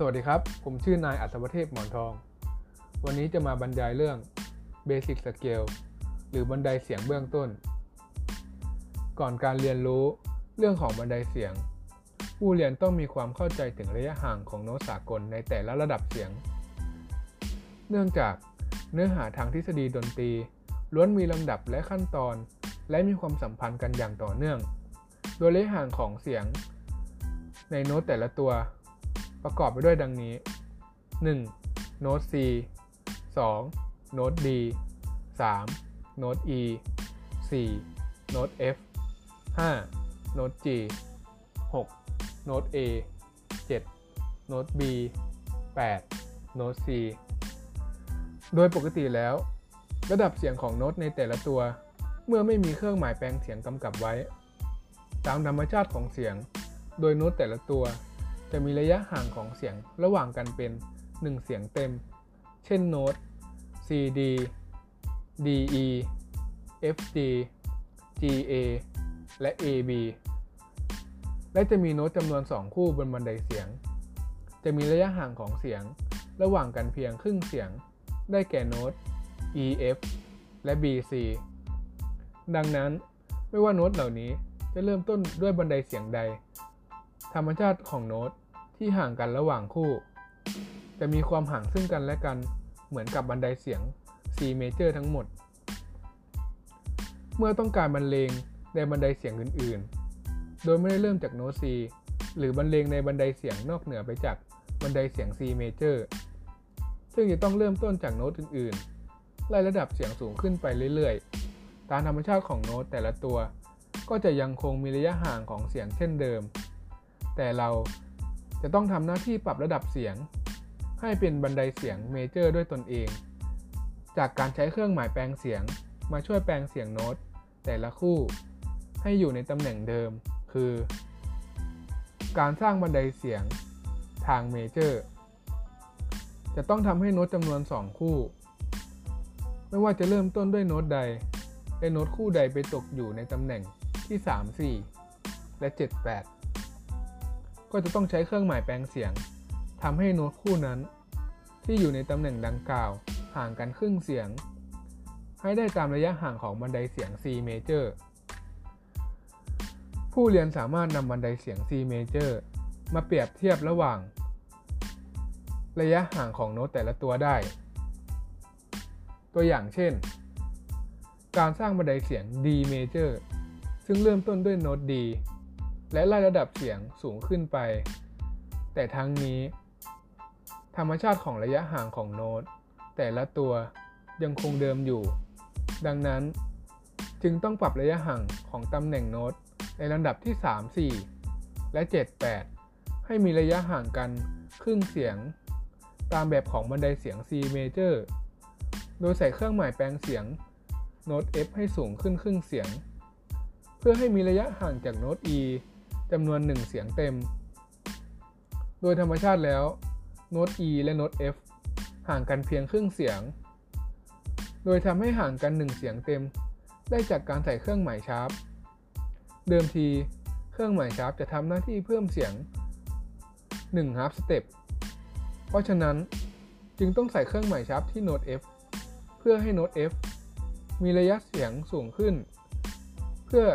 สวัสดีครับ ผมชื่อนายอัศวเทพหมอนทอง วันนี้จะมาบรรยายเรื่อง Basic Scale หรือบันไดเสียงเบื้องต้น ก่อนการเรียนรู้เรื่องของบันไดเสียง ผู้เรียนต้องมีความเข้าใจถึงระยะห่างของโน้ตสากลในแต่ละระดับเสียง เนื่องจากเนื้อหาทางทฤษฎีดนตรี ล้วนมีลำดับและขั้นตอน และมีความสัมพันธ์กันอย่างต่อเนื่อง โดยระยะห่างของเสียง ในโน้ตแต่ละตัว ประกอบไปด้วยดังนี้ 1. โน้ต C 2. โน้ต D 3. โน้ต E 4. โน้ต F 5. โน้ต G 6. โน้ต A 7. โน้ต B 8. โน้ต C โดยปกติแล้ว ระดับเสียงของโน้ตในแต่ละตัว เมื่อไม่มีเครื่องหมายแปลงเสียงกำกับไว้ ตามธรรมชาติของเสียง โดยโน้ตแต่ละตัว จะมีระยะห่างของเสียงระหว่างกันเป็น 1 เสียงเต็ม เช่นโน้ต C D D E F G G A และ A B และจะมีโน้ตจำนวน 2 คู่บนบันไดเสียง จะมีระยะห่างของเสียง ระหว่างกันเพียงครึ่งเสียง ได้แก่โน้ต E F และ B C ดังนั้นไม่ว่าโน้ตเหล่านี้จะเริ่มต้นด้วยบันไดเสียงใด ธรรมชาติของโน้ตที่ห่างกันระหว่างคู่ จะมีความห่างซึ่งกันและกันเหมือนกับบันไดเสียง C major ทั้งหมด เมื่อต้องการบรรเลงในบันไดเสียงอื่น ๆ โดยไม่ได้เริ่มจากโน้ต C หรือบรรเลงในบันไดเสียงนอกเหนือไปจากบันไดเสียง C major ซึ่งจะต้องเริ่มต้นจากโน้ตอื่น ๆ ไล่ระดับเสียงสูงขึ้นไปเรื่อย ๆ ตามธรรมชาติของโน้ตแต่ละตัว ก็จะยังคงมีระยะห่างของเสียงเช่นเดิม แต่เราจะต้องทำหน้าที่ปรับระดับเสียง ให้เป็นบันไดเสียงเมเจอร์ด้วยตนเอง จากการใช้เครื่องหมายแปลงเสียงมาช่วยแปลงเสียงโน้ต แต่ละคู่ ให้อยู่ในตำแหน่งเดิม คือ การสร้างบันไดเสียงทางเมเจอร์จะต้องทำให้โน้ตจำนวน 2 คู่ ไม่ว่าจะเริ่มต้นด้วยโน้ตใด และโน้ตคู่ใดไปตกอยู่ในตำแหน่งที่ 3 4 และ 7 8 ก็จะต้องใช้เครื่องหมายแปลงเสียงทำให้โน้ตคู่นั้น ที่อยู่ในตำแหน่งดังกล่าวห่างกันครึ่งเสียง ให้ได้ตามระยะห่างของบันไดเสียง C major ผู้เรียนสามารถนำบันไดเสียง C major มาเปรียบเทียบระหว่าง ระยะห่างของโน้ตแต่ละตัวได้ ตัวอย่างเช่น การสร้างบันไดเสียง D major ซึ่งเริ่มต้นด้วยโน้ต D และไล่ระดับเสียงสูงขึ้นไป แต่ทั้งนี้ ธรรมชาติของระยะห่างของโน้ต แต่ละตัวยังคงเดิมอยู่ ดังนั้น จึงต้องปรับระยะห่างของตำแหน่งโน้ตในลำดับที่ 3 4 และ 7 8 ให้มีระยะห่างกันครึ่งเสียง ตามแบบของบันไดเสียง C major โดยใส่เครื่องหมายแปลงเสียงโน้ต F ให้สูงขึ้นครึ่งเสียง เพื่อให้มีระยะห่างจากโน้ต E จำนวน 1 เสียงเต็ม โดยธรรมชาติแล้ว โน้ต E และโน้ต F ห่างกันเพียงครึ่งเสียง โดยทำให้ห่างกัน 1 เสียงเต็ม ได้จากการใส่เครื่องหมายชาร์ป เดิมที เครื่องหมายชาร์ปจะทำหน้าที่เพิ่มเสียง1 half step เพราะฉะนั้นจึงต้องใส่เครื่องหมายชาร์ปที่โน้ต F เพื่อให้โน้ต F มีระยะเสียงสูงขึ้น เพื่อ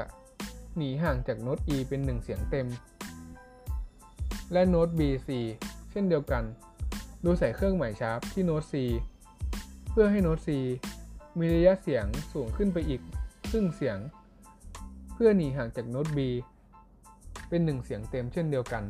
หนีห่างจากโน้ต E เป็น 1 เสียงเต็ม และโน้ต B C เช่นเดียวกัน โดยใส่เครื่องหมายชาร์ปที่โน้ต C เพื่อให้โน้ต C มีระยะเสียงสูงขึ้นไปอีกครึ่งเสียง เพื่อหนีห่างจากโน้ต B เป็น 1 เสียงเต็มเช่นเดียวกัน